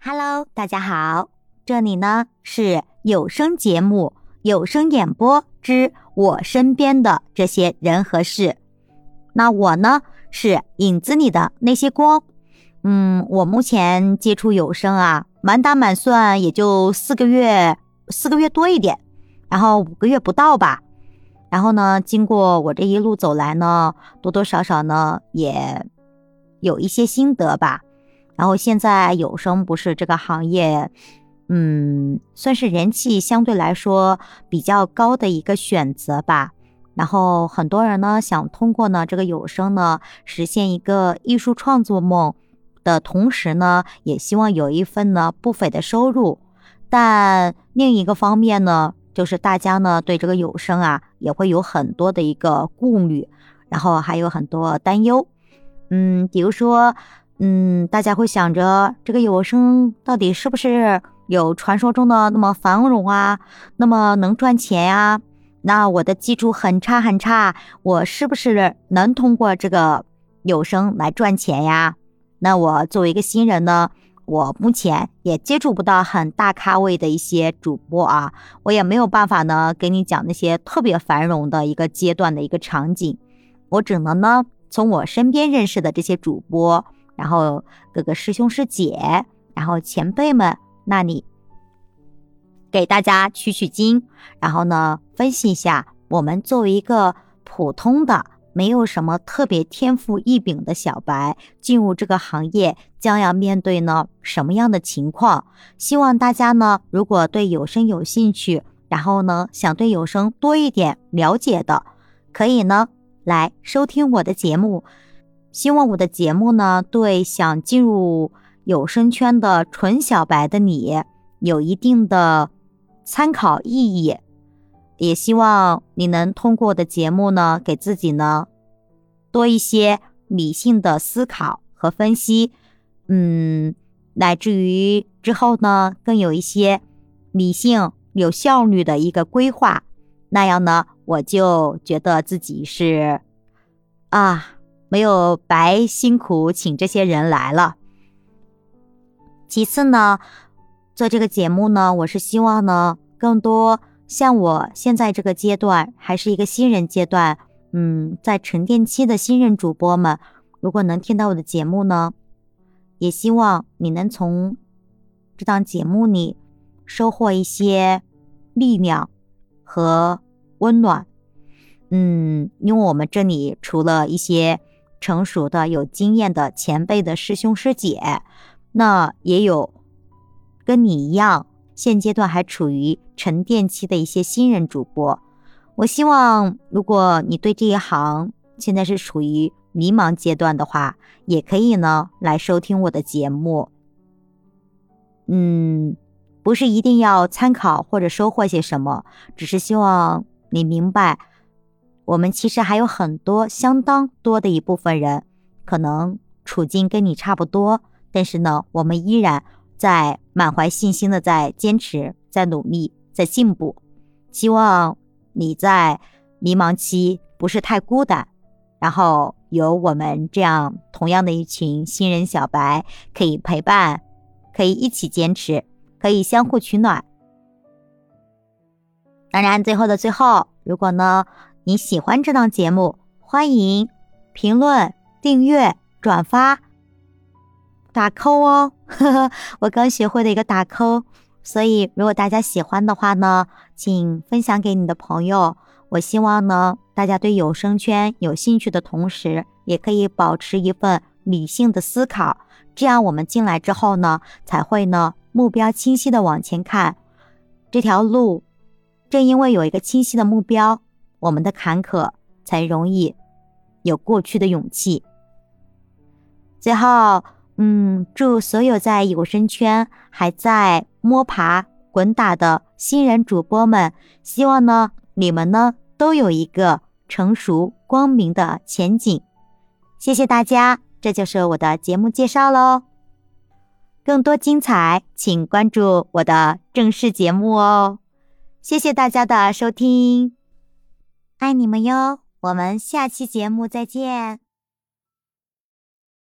Hello，大家好，这里呢是有声节目《有声演播之我身边的这些人和事》。那我呢是影子里的那些光。嗯，我目前接触有声啊，满打满算也就四个月，四个月多一点，然后五个月不到吧。然后呢，经过我这一路走来呢，多多少少呢也有一些心得吧。然后现在有声不是这个行业，嗯，算是人气相对来说比较高的一个选择吧。然后很多人呢想通过呢这个有声呢实现一个艺术创作梦的同时呢，也希望有一份呢不菲的收入。但另一个方面呢，就是大家呢对这个有声啊也会有很多的一个顾虑，然后还有很多担忧。嗯，比如说。嗯，大家会想着这个有声到底是不是有传说中的那么繁荣啊，那么能赚钱呀？那我的基础很差很差，我是不是能通过这个有声来赚钱呀？那我作为一个新人呢，我目前也接触不到很大咖位的一些主播啊，我也没有办法呢给你讲那些特别繁荣的一个阶段的一个场景，我只能呢从我身边认识的这些主播。然后各个师兄师姐，然后前辈们那里给大家取取经，然后呢分析一下，我们作为一个普通的、没有什么特别天赋异禀的小白，进入这个行业将要面对呢什么样的情况？希望大家呢，如果对有声有兴趣，然后呢想对有声多一点了解的，可以呢来收听我的节目。希望我的节目呢，对想进入有声圈的纯小白的你有一定的参考意义。也希望你能通过我的节目呢，给自己呢多一些理性的思考和分析，嗯，乃至于之后呢，更有一些理性、有效率的一个规划。那样呢，我就觉得自己是啊。没有白辛苦请这些人来了。其次呢，做这个节目呢，我是希望呢，更多像我现在这个阶段还是一个新人阶段，嗯，在沉淀期的新人主播们，如果能听到我的节目呢，也希望你能从这档节目里收获一些力量和温暖。嗯，因为我们这里除了一些。成熟的、有经验的前辈的师兄师姐，那也有跟你一样，现阶段还处于沉淀期的一些新人主播。我希望，如果你对这一行现在是处于迷茫阶段的话，也可以呢来收听我的节目。嗯，不是一定要参考或者收获些什么，只是希望你明白。我们其实还有很多相当多的一部分人，可能处境跟你差不多，但是呢，我们依然在满怀信心的在坚持，在努力，在进步。希望你在迷茫期不是太孤单，然后有我们这样同样的一群新人小白可以陪伴，可以一起坚持，可以相互取暖。当然，最后的最后，如果呢？你喜欢这档节目，欢迎评论、订阅、转发、打扣哦！呵呵，我刚学会的一个打扣，所以如果大家喜欢的话呢，请分享给你的朋友。我希望呢，大家对有声圈有兴趣的同时，也可以保持一份理性的思考，这样我们进来之后呢，才会呢目标清晰的往前看这条路。正因为有一个清晰的目标。我们的坎坷才容易有过去的勇气。最后，嗯，祝所有在有声圈还在摸爬滚打的新人主播们，希望呢，你们呢都有一个成熟光明的前景。谢谢大家，这就是我的节目介绍喽。更多精彩，请关注我的正式节目哦。谢谢大家的收听。爱你们哟！我们下期节目再见。